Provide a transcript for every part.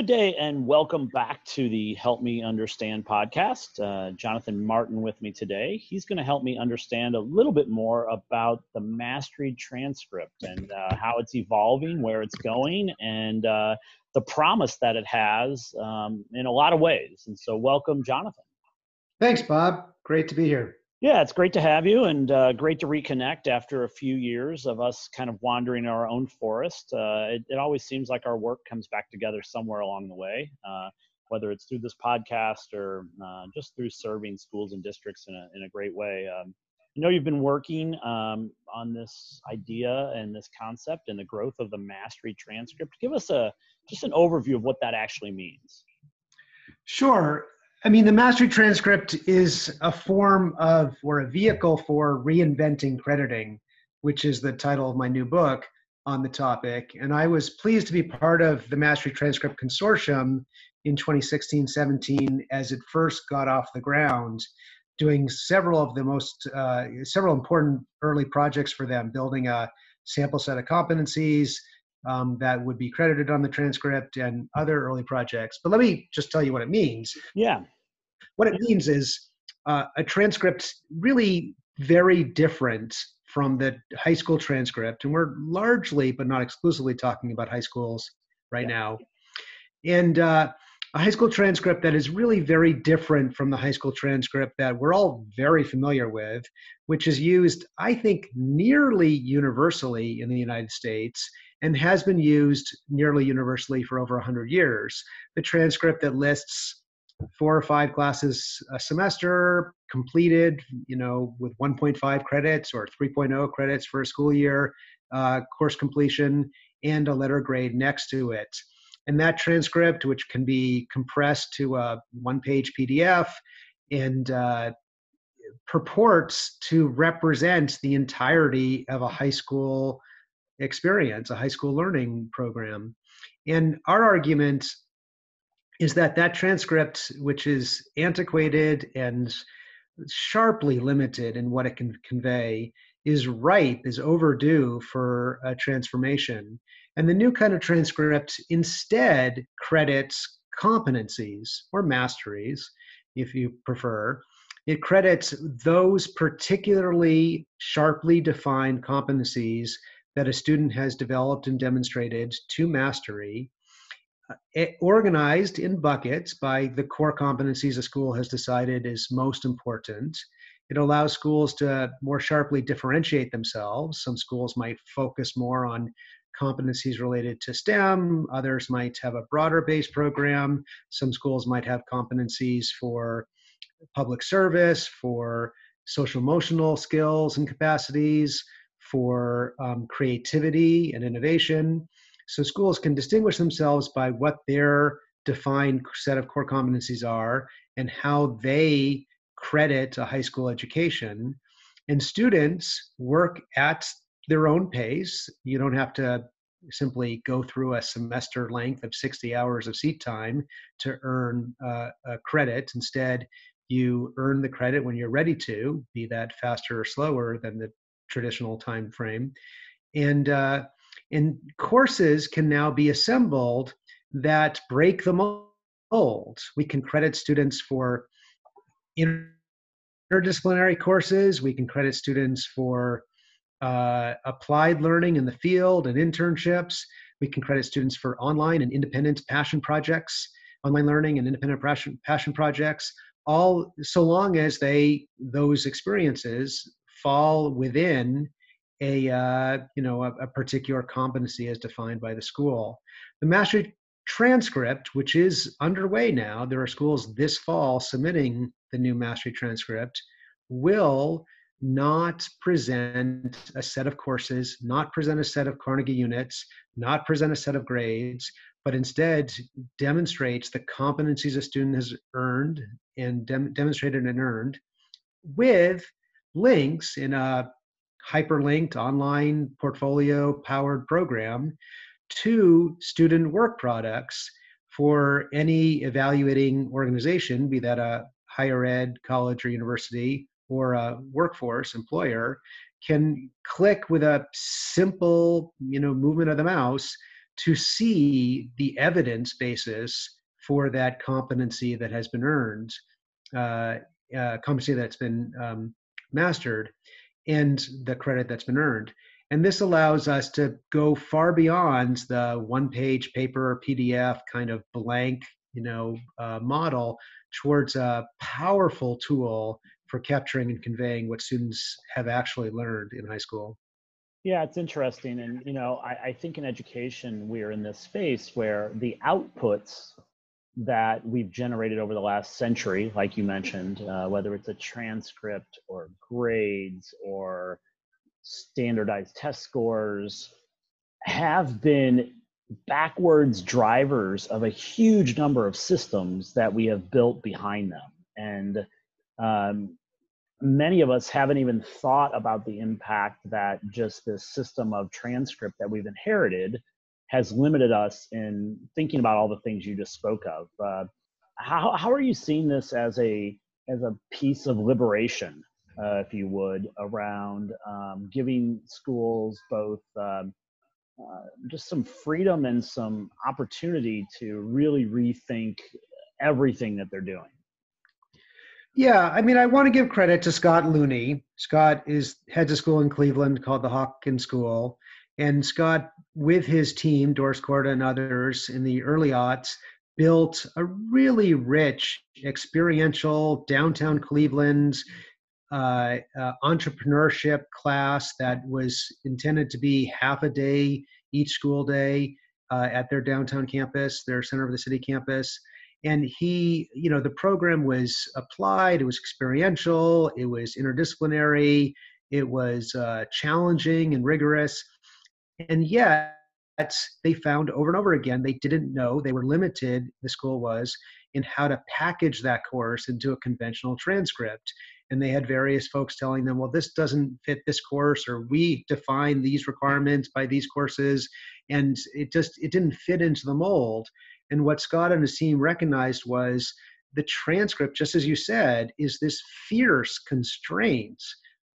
good day and welcome back to the Help Me Understand podcast. Uh, Jonathan Martin with me today. He's going to help me understand a little bit more about the mastery transcript and uh, how it's evolving, where it's going, and uh, the promise that it has um, in a lot of ways. And so, welcome, Jonathan. Thanks, Bob. Great to be here. Yeah, it's great to have you and uh, great to reconnect after a few years of us kind of wandering our own forest. Uh, it, it, always seems like our work comes back together somewhere along the way, uh, whether it's through this podcast or uh, just through serving schools and districts in a, in a great way. Um, I know you've been working um, on this idea and this concept and the growth of the mastery transcript. Give us a just an overview of what that actually means. Sure. I mean, the mastery transcript is a form of or a vehicle for reinventing crediting, which is the title of my new book on the topic. And I was pleased to be part of the Mastery Transcript Consortium in 2016 17 as it first got off the ground, doing several of the most, uh, several important early projects for them, building a sample set of competencies, um, that would be credited on the transcript and other early projects. But let me just tell you what it means. Yeah. What it means is uh, a transcript really very different from the high school transcript. And we're largely, but not exclusively, talking about high schools right yeah. now. And uh, a high school transcript that is really very different from the high school transcript that we're all very familiar with, which is used, I think, nearly universally in the United States and has been used nearly universally for over 100 years. The transcript that lists four or five classes a semester completed, you know, with 1.5 credits or 3.0 credits for a school year, uh, course completion, and a letter grade next to it. And that transcript, which can be compressed to a one page PDF and uh, purports to represent the entirety of a high school experience, a high school learning program. And our argument is that that transcript, which is antiquated and sharply limited in what it can convey, is ripe, is overdue for a transformation. And the new kind of transcript instead credits competencies or masteries, if you prefer. It credits those particularly sharply defined competencies that a student has developed and demonstrated to mastery, uh, organized in buckets by the core competencies a school has decided is most important. It allows schools to more sharply differentiate themselves. Some schools might focus more on competencies related to STEM, others might have a broader based program. Some schools might have competencies for public service, for social emotional skills and capacities, for um, creativity and innovation. So schools can distinguish themselves by what their defined set of core competencies are and how they credit a high school education. And students work at their own pace. You don't have to simply go through a semester length of 60 hours of seat time to earn uh, a credit. Instead, you earn the credit when you're ready to, be that faster or slower than the traditional time frame. And, uh, and courses can now be assembled that break the mold. We can credit students for interdisciplinary courses. We can credit students for uh, applied learning in the field and internships. We can credit students for online and independent passion projects, online learning and independent passion, passion projects, all so long as they those experiences fall within a uh, you know a, a, particular competency as defined by the school. The mastery transcript, which is underway now, there are schools this fall submitting the new mastery transcript, will not present a set of courses, not present a set of Carnegie units, not present a set of grades, but instead demonstrates the competencies a student has earned and dem- demonstrated and earned with links in a hyperlinked online portfolio powered program to student work products for any evaluating organization, be that a higher ed, college, or university, or a workforce employer, can click with a simple you know movement of the mouse to see the evidence basis for that competency that has been earned, uh, uh, competency that's been um, mastered, and the credit that's been earned. And this allows us to go far beyond the one-page paper or PDF kind of blank, you know, uh, model towards a powerful tool for capturing and conveying what students have actually learned in high school. Yeah, it's interesting. And, you know, I, I think in education, we're in this space where the outputs that we've generated over the last century, like you mentioned, uh, whether it's a transcript or grades or standardized test scores, have been backwards drivers of a huge number of systems that we have built behind them. And um, many of us haven't even thought about the impact that just this system of transcript that we've inherited has limited us in thinking about all the things you just spoke of. Uh, how, how are you seeing this as a as a piece of liberation, uh, if you would, around um, giving schools both um, just some freedom and some opportunity to really rethink everything that they're doing? Yeah, I mean, I want to give credit to Scott Looney. Scott is heads a school in Cleveland called the Hawken School, and Scott, with his team, Doris Korda and others in the early aughts, built a really rich, experiential downtown Cleveland uh, uh, entrepreneurship class that was intended to be half a day each school day uh, at their downtown campus, their center of the city campus. And he, you know, the program was applied, it was experiential, it was interdisciplinary, it was uh, challenging and rigorous and yet they found over and over again they didn't know they were limited the school was in how to package that course into a conventional transcript and they had various folks telling them well this doesn't fit this course or we define these requirements by these courses and it just it didn't fit into the mold and what scott and his team recognized was the transcript just as you said is this fierce constraint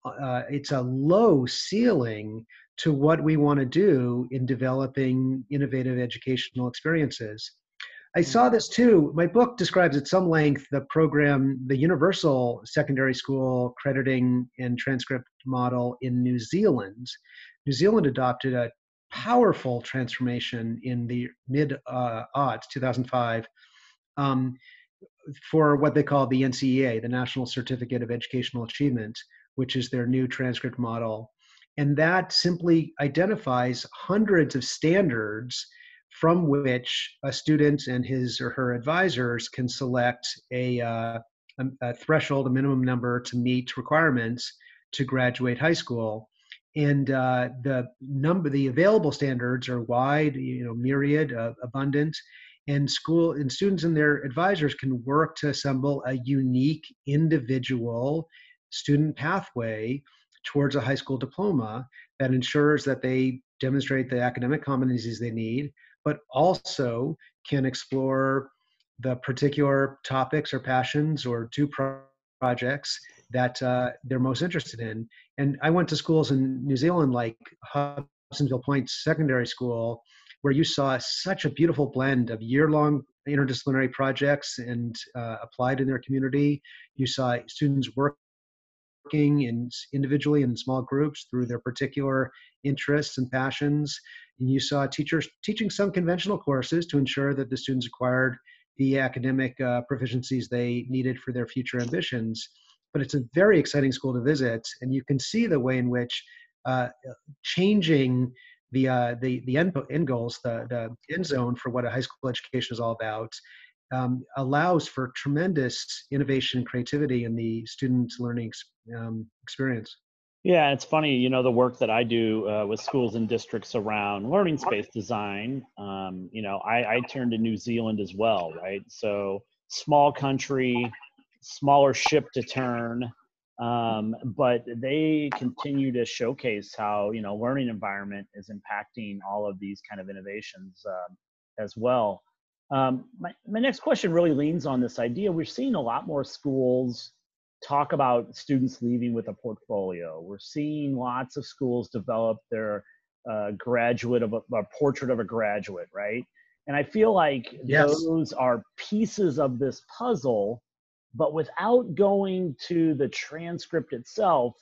uh, it's a low ceiling to what we want to do in developing innovative educational experiences. I saw this too. My book describes at some length the program, the Universal Secondary School Crediting and Transcript Model in New Zealand. New Zealand adopted a powerful transformation in the mid uh, odds, 2005, um, for what they call the NCEA, the National Certificate of Educational Achievement, which is their new transcript model and that simply identifies hundreds of standards from which a student and his or her advisors can select a, uh, a, a threshold, a minimum number to meet requirements to graduate high school. And uh, the number, the available standards are wide, you know, myriad, uh, abundant, and school and students and their advisors can work to assemble a unique individual student pathway towards a high school diploma that ensures that they demonstrate the academic competencies they need, but also can explore the particular topics or passions or two pro- projects that uh, they're most interested in. And I went to schools in New Zealand, like Hobsonville Point Secondary School, where you saw such a beautiful blend of year-long interdisciplinary projects and uh, applied in their community. You saw students work working in individually in small groups through their particular interests and passions. And you saw teachers teaching some conventional courses to ensure that the students acquired the academic uh, proficiencies they needed for their future ambitions. But it's a very exciting school to visit, and you can see the way in which uh, changing the uh, the the end, end goals, the the end zone for what a high school education is all about, um, allows for tremendous innovation and creativity in the student learning um, experience. Yeah, it's funny, you know, the work that I do uh, with schools and districts around learning space design. Um, you know, I, I turned to New Zealand as well, right? So small country, smaller ship to turn, um, but they continue to showcase how you know learning environment is impacting all of these kind of innovations um, as well. Um, my, my next question really leans on this idea. We're seeing a lot more schools talk about students leaving with a portfolio. We're seeing lots of schools develop their a graduate of a, a, portrait of a graduate, right? And I feel like yes. those are pieces of this puzzle, but without going to the transcript itself,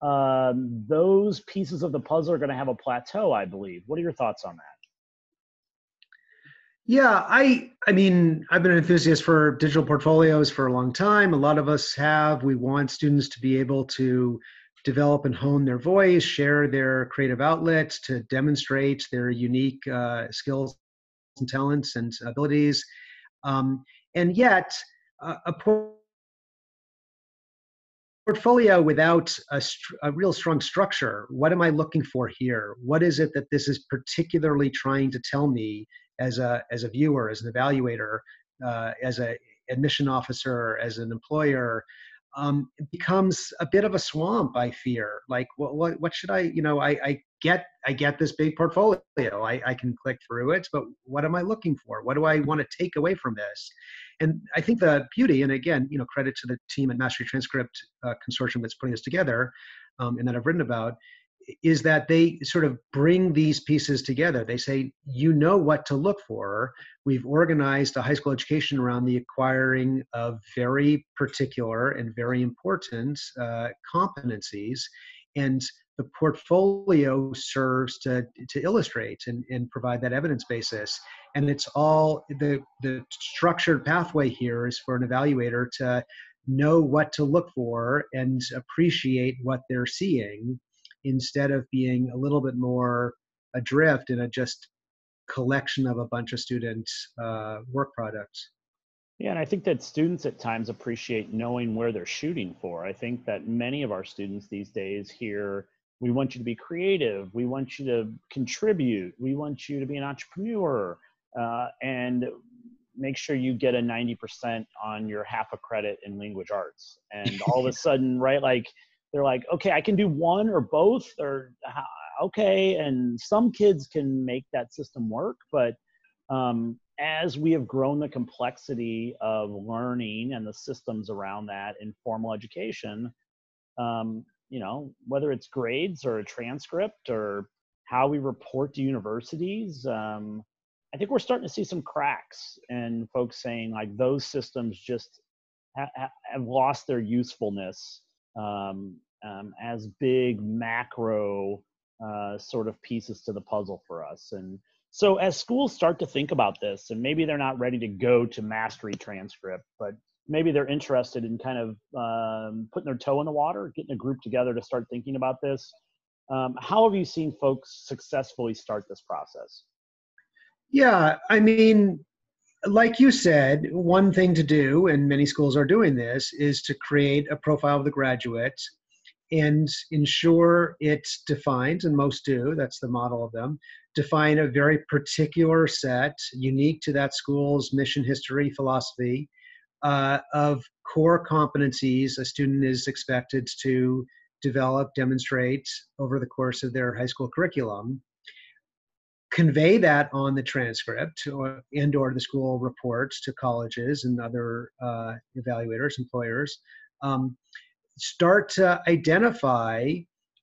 um, those pieces of the puzzle are going to have a plateau, I believe. What are your thoughts on that? Yeah, I I mean, I've been an enthusiast for digital portfolios for a long time. A lot of us have. We want students to be able to develop and hone their voice, share their creative outlets, to demonstrate their unique uh, skills and talents and abilities. Um, and yet, uh, a portfolio without a, a, real strong structure what am i looking for here what is it that this is particularly trying to tell me as a as a viewer, as an evaluator, uh, as a admission officer, as an employer, um, becomes a bit of a swamp. I fear. Like, what what, what should I? You know, I, I get I get this big portfolio. I, I can click through it, but what am I looking for? What do I want to take away from this? And I think the beauty, and again, you know, credit to the team at Mastery Transcript uh, Consortium that's putting this together, um, and that I've written about, is that they sort of bring these pieces together. They say, you know what to look for. We've organized a high school education around the acquiring of very particular and very important uh, competencies. And the portfolio serves to, to illustrate and, and provide that evidence basis. And it's all the, the structured pathway here is for an evaluator to know what to look for and appreciate what they're seeing instead of being a little bit more adrift in a just collection of a bunch of students' uh, work products. Yeah, and I think that students at times appreciate knowing where they're shooting for. I think that many of our students these days hear, we want you to be creative, we want you to contribute, we want you to be an entrepreneur, uh, and make sure you get a 90% on your half a credit in language arts. And all of a sudden, right, like they're like, okay, I can do one or both, or okay. And some kids can make that system work, but um, as we have grown the complexity of learning and the systems around that in formal education, um, you know, whether it's grades or a transcript or how we report to universities, um, I think we're starting to see some cracks and folks saying like those systems just ha- have lost their usefulness um, um, as big macro uh, sort of pieces to the puzzle for us. And so as schools start to think about this, and maybe they're not ready to go to mastery transcript, but maybe they're interested in kind of um, putting their toe in the water, getting a group together to start thinking about this. Um, how have you seen folks successfully start this process? Yeah, I mean, like you said, one thing to do, and many schools are doing this, is to create a profile of the graduate and ensure it's defined, and most do, that's the model of them, define a very particular set, unique to that school's mission, history, philosophy, uh, of core competencies a student is expected to develop, demonstrate over the course of their high school curriculum convey that on the transcript or, and or the school reports to colleges and other uh, evaluators employers um, start to identify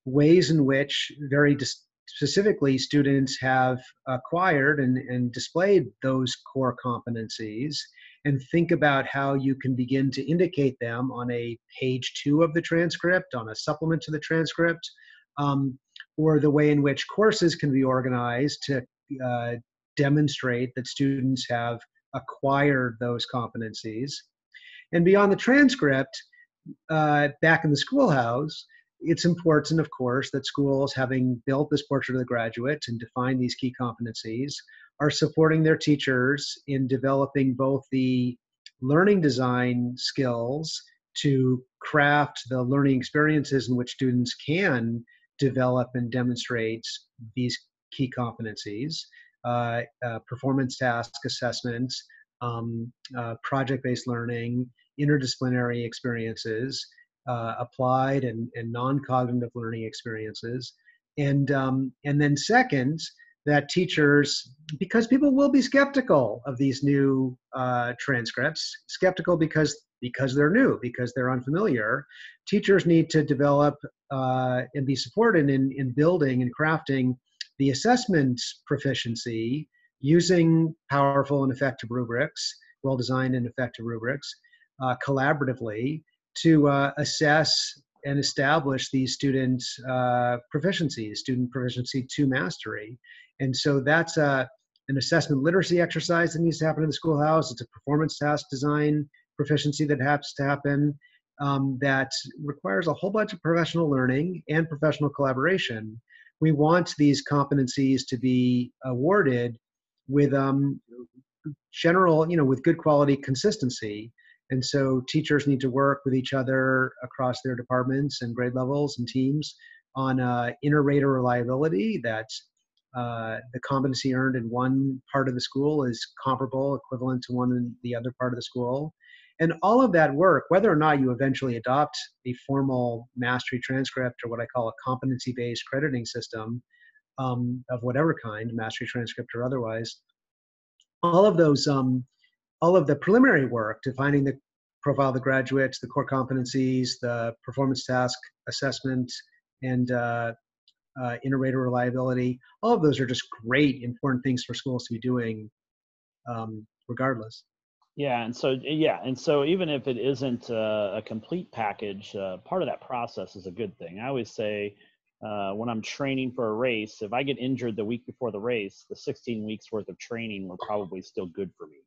ways in which very dis- specifically students have acquired and, and displayed those core competencies and think about how you can begin to indicate them on a page two of the transcript, on a supplement to the transcript, um, or the way in which courses can be organized to uh, demonstrate that students have acquired those competencies. And beyond the transcript, uh, back in the schoolhouse, it's important, of course, that schools, having built this portrait of the graduate and defined these key competencies, are supporting their teachers in developing both the learning design skills to craft the learning experiences in which students can develop and demonstrate these key competencies, uh, uh, performance task assessments, um, uh, project-based learning, interdisciplinary experiences, uh, applied and, and non-cognitive learning experiences, and um, and then second, that teachers, because people will be skeptical of these new uh, transcripts, skeptical because because they're new, because they're unfamiliar, teachers need to develop uh, and be supported in in building and crafting the assessment proficiency using powerful and effective rubrics, well designed and effective rubrics, uh, collaboratively to uh, assess and establish these students' uh, proficiencies, student proficiency to mastery. And so that's a, an assessment literacy exercise that needs to happen in the schoolhouse. It's a performance task design proficiency that has to happen um, that requires a whole bunch of professional learning and professional collaboration. We want these competencies to be awarded with um, general, you know, with good quality consistency. And so teachers need to work with each other across their departments and grade levels and teams on uh, inter-rater reliability that uh, the competency earned in one part of the school is comparable, equivalent to one in the other part of the school. And all of that work, whether or not you eventually adopt a formal mastery transcript or what I call a competency based crediting system um, of whatever kind, mastery transcript or otherwise, all of those, um, all of the preliminary work, defining the profile of the graduates, the core competencies, the performance task assessment, and uh, uh, inter-rater reliability, all of those are just great, important things for schools to be doing um, regardless. Yeah, and so yeah, and so even if it isn't uh, a complete package, uh, part of that process is a good thing. I always say uh, when I'm training for a race, if I get injured the week before the race, the 16 weeks worth of training were probably still good for me.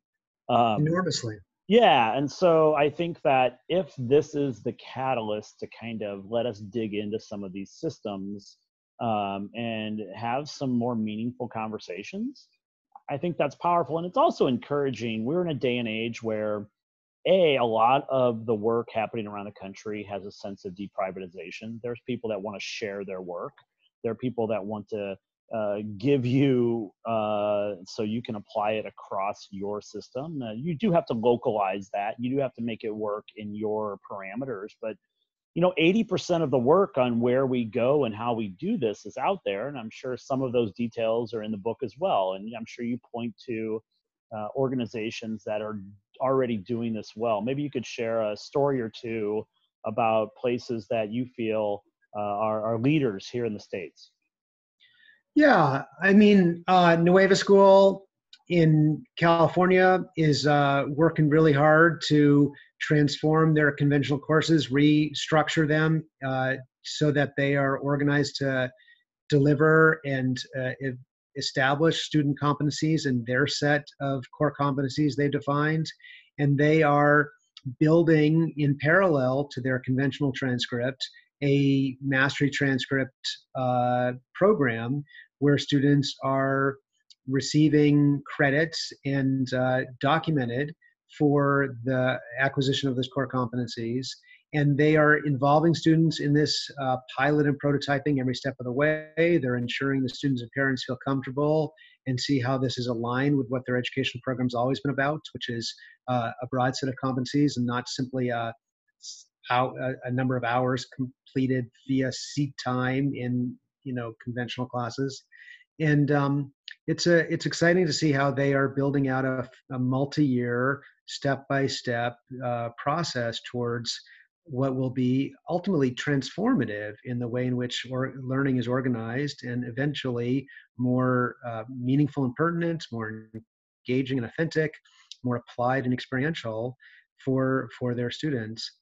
Um, Enormously. Yeah, and so I think that if this is the catalyst to kind of let us dig into some of these systems um, and have some more meaningful conversations, I think that's powerful. And it's also encouraging. We're in a day and age where, A, a lot of the work happening around the country has a sense of deprivatization. There's people that want to share their work, there are people that want to uh, give you uh, so you can apply it across your system. Uh, you do have to localize that. You do have to make it work in your parameters, but you know 80% of the work on where we go and how we do this is out there and i'm sure some of those details are in the book as well and i'm sure you point to uh, organizations that are already doing this well. Maybe you could share a story or two about places that you feel uh, are, are leaders here in the states. Yeah i mean uh, nueva school in California is uh, working really hard to transform their conventional courses, restructure them uh, so that they are organized to deliver and uh, establish student competencies and their set of core competencies they defined. And they are building in parallel to their conventional transcript a mastery transcript uh, program where students are receiving credits and uh, documented for the acquisition of those core competencies. And they are involving students in this uh, pilot and prototyping every step of the way. They're ensuring the students and parents feel comfortable and see how this is aligned with what their education program's always been about, which is uh, a broad set of competencies and not simply a, a, a number of hours completed via seat time in you know conventional classes. And um, it's a it's exciting to see how they are building out a, a multi-year step-by-step uh, process towards what will be ultimately transformative in the way in which or learning is organized and eventually more uh, meaningful and pertinent more engaging and authentic more applied and experiential for for their students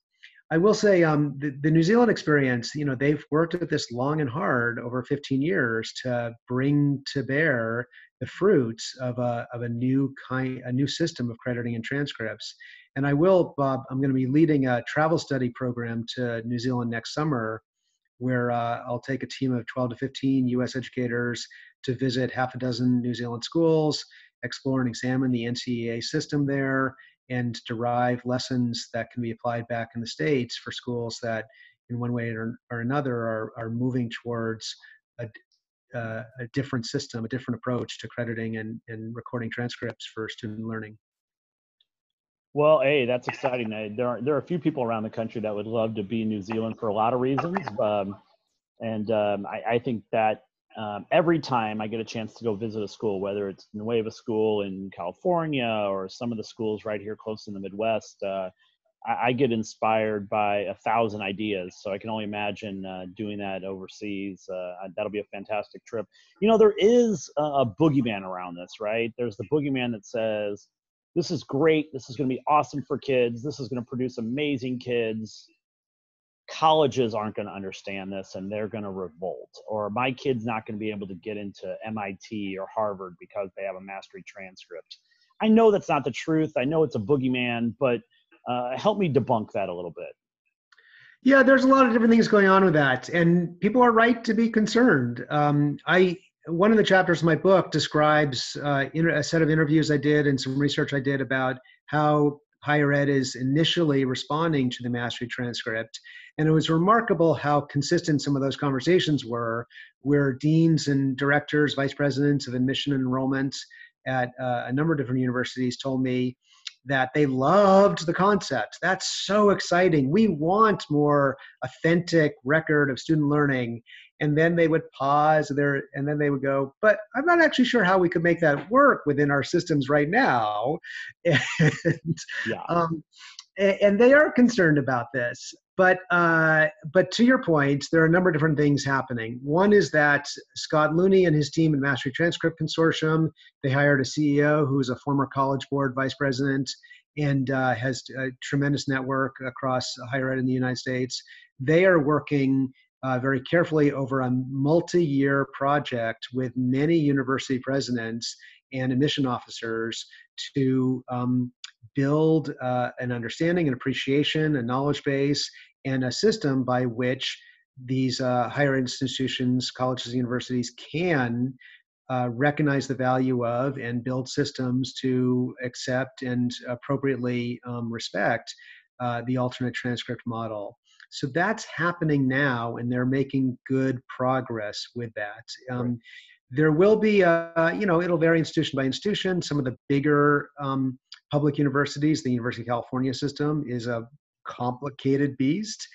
I will say um, the, the, New Zealand experience, you know, they've worked at this long and hard over 15 years to bring to bear the fruits of a, of a new kind, a new system of crediting and transcripts. And I will, Bob, I'm going to be leading a travel study program to New Zealand next summer, where uh, I'll take a team of 12 to 15 U.S. educators to visit half a dozen New Zealand schools, explore and examine the NCEA system there, and derive lessons that can be applied back in the states for schools that in one way or, or another are, are moving towards a, uh, a different system a different approach to crediting and, and recording transcripts for student learning well, hey, that's exciting. There are there are a few people around the country that would love to be in New Zealand for a lot of reasons, um, and um, I, I, think that um, every time I get a chance to go visit a school, whether it's Nueva School in California or some of the schools right here close in the Midwest, uh, I, I get inspired by a thousand ideas. So I can only imagine uh, doing that overseas. Uh, that'll be a fantastic trip. You know, there is a, a boogeyman around this, right? There's the boogeyman that says, this is great. This is going to be awesome for kids. This is going to produce amazing kids. Colleges aren't going to understand this and they're going to revolt. Or my kid's not going to be able to get into MIT or Harvard because they have a mastery transcript. I know that's not the truth. I know it's a boogeyman, but uh, help me debunk that a little bit. Yeah, there's a lot of different things going on with that, and people are right to be concerned. Um, I one of the chapters of my book describes uh, a set of interviews I did and some research I did about how higher ed is initially responding to the mastery transcript. And it was remarkable how consistent some of those conversations were, where deans and directors, vice presidents of admission and enrollment at uh, a number of different universities told me that they loved the concept. That's so exciting. We want more authentic record of student learning. And then they would pause there and then they would go, but I'm not actually sure how we could make that work within our systems right now. And, yeah. um, and they are concerned about this. But uh, but to your point, there are a number of different things happening. One is that Scott Looney and his team at Mastery Transcript Consortium they hired a CEO who is a former College Board vice president and uh, has a tremendous network across higher ed in the United States. They are working uh, very carefully over a multi-year project with many university presidents and admission officers to um, build uh, an understanding, an appreciation, a knowledge base, and a system by which these uh, higher institutions, colleges, universities can uh, recognize the value of and build systems to accept and appropriately um, respect uh, the alternate transcript model. So that's happening now, and they're making good progress with that. Um, right. There will be, uh, you know, it'll vary institution by institution. Some of the bigger um, public universities, the University of California system is a complicated beast.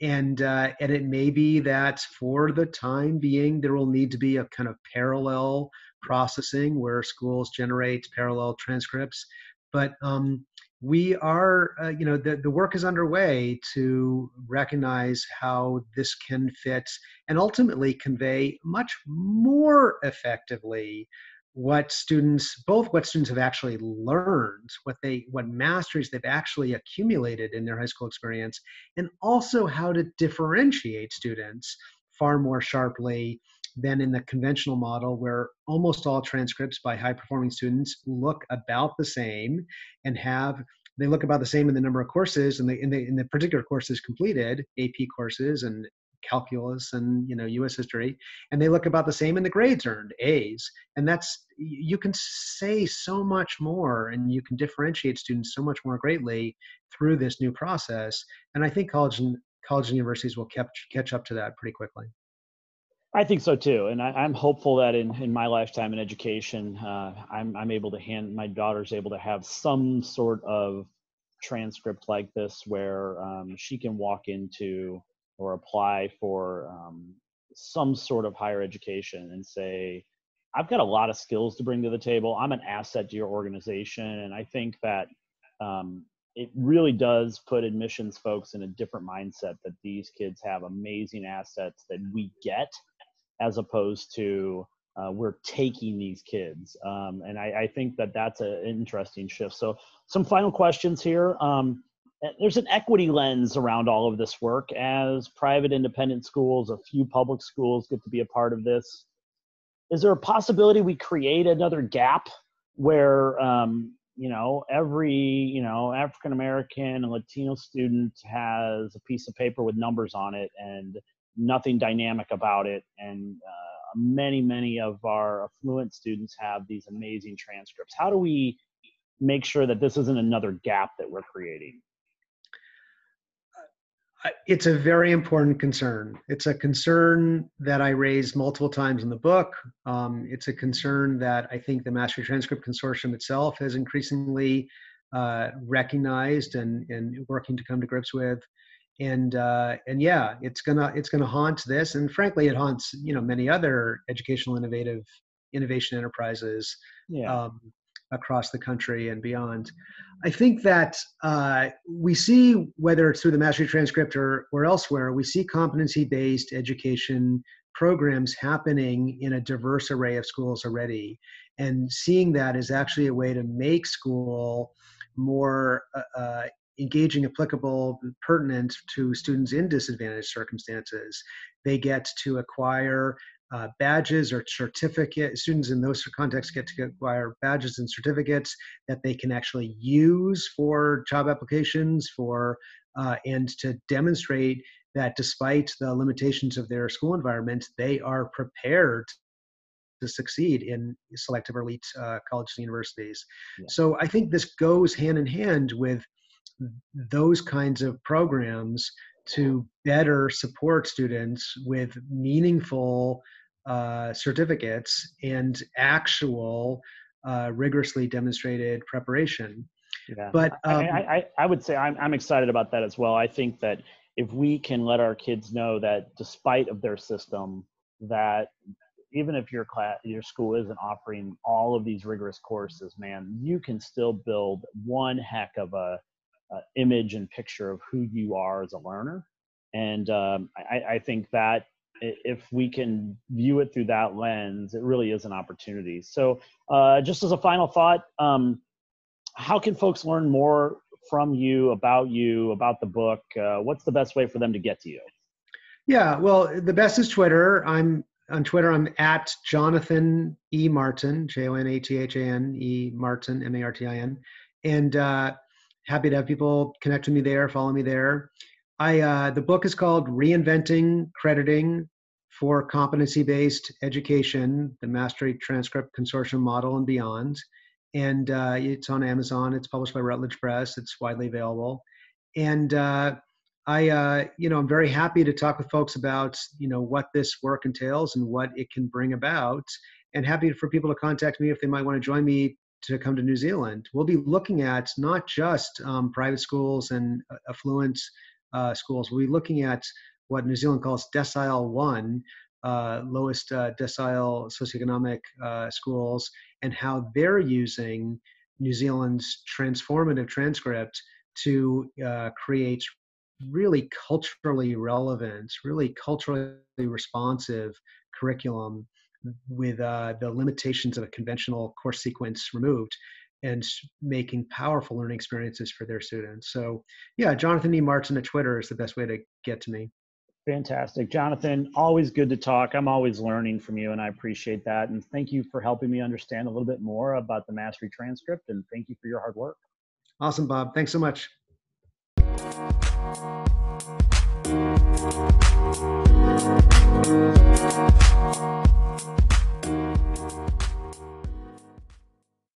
And, uh, and it may be that for the time being, there will need to be a kind of parallel processing where schools generate parallel transcripts. But um, we are, uh, you know, the, the work is underway to recognize how this can fit and ultimately convey much more effectively what students both what students have actually learned what they what masteries they've actually accumulated in their high school experience and also how to differentiate students far more sharply than in the conventional model where almost all transcripts by high performing students look about the same and have they look about the same in the number of courses and the in the, in the particular courses completed ap courses and calculus and you know U.S. history, and they look about the same in the grades earned, A's, and that's you can say so much more, and you can differentiate students so much more greatly through this new process. And I think college and college and universities will catch catch up to that pretty quickly. I think so too, and I, am hopeful that in, in my lifetime in education, uh, I'm I'm able to hand my daughter's able to have some sort of transcript like this where um, she can walk into or apply for um, some sort of higher education and say, I've got a lot of skills to bring to the table. I'm an asset to your organization. And I think that um, it really does put admissions folks in a different mindset that these kids have amazing assets that we get as opposed to uh, we're taking these kids. Um, and I, I, think that that's an interesting shift. So, some final questions here. Um, there's an equity lens around all of this work as private independent schools, a few public schools get to be a part of this. Is there a possibility we create another gap where, um, you know, every, you know, African American and Latino student has a piece of paper with numbers on it and nothing dynamic about it. And uh, many, many of our affluent students have these amazing transcripts. How do we make sure that this isn't another gap that we're creating? it's a very important concern. It's a concern that I raised multiple times in the book. Um, it's a concern that I think the Mastery Transcript Consortium itself has increasingly uh, recognized and, and working to come to grips with. And uh, and yeah, it's gonna it's gonna haunt this, and frankly, it haunts you know many other educational innovative innovation enterprises. Yeah. Um, across the country and beyond. I think that uh, we see, whether it's through the mastery transcript or, or elsewhere, we see competency based education programs happening in a diverse array of schools already. And seeing that is actually a way to make school more uh, uh engaging, applicable, pertinent to students in disadvantaged circumstances. They get to acquire uh, badges or certificate students in those contexts get to acquire badges and certificates that they can actually use for job applications for uh, and to demonstrate that despite the limitations of their school environment they are prepared to succeed in selective elite uh, colleges and universities yeah. so i think this goes hand in hand with those kinds of programs to better support students with meaningful uh, certificates and actual uh, rigorously demonstrated preparation. Yeah. But um, I, I, I, would say I'm, I'm excited about that as well. I think that if we can let our kids know that despite of their system, that even if your class, your school isn't offering all of these rigorous courses, man, you can still build one heck of a, a image and picture of who you are as a learner. And um, I, I think that if we can view it through that lens, it really is an opportunity. So, uh, just as a final thought, um, how can folks learn more from you, about you, about the book? Uh, what's the best way for them to get to you? Yeah, well, the best is Twitter. I'm on Twitter. I'm at Jonathan E. Martin, J O N A T H A N E Martin, M A R T I N, and uh, happy to have people connect with me there, follow me there. I uh, the book is called Reinventing Crediting for Competency-Based Education: The Mastery Transcript Consortium Model and Beyond, and uh, it's on Amazon. It's published by Routledge Press. It's widely available, and uh, I, uh, you know, I'm very happy to talk with folks about, you know, what this work entails and what it can bring about, and happy for people to contact me if they might want to join me to come to New Zealand. We'll be looking at not just um, private schools and uh, affluent uh, schools. We'll be looking at what New Zealand calls decile one, uh, lowest uh, decile socioeconomic uh, schools, and how they're using New Zealand's transformative transcript to uh, create really culturally relevant, really culturally responsive curriculum with uh, the limitations of a conventional course sequence removed and making powerful learning experiences for their students. So, yeah, Jonathan E. Martin at Twitter is the best way to get to me. Fantastic. Jonathan, always good to talk. I'm always learning from you, and I appreciate that. And thank you for helping me understand a little bit more about the mastery transcript, and thank you for your hard work. Awesome, Bob. Thanks so much.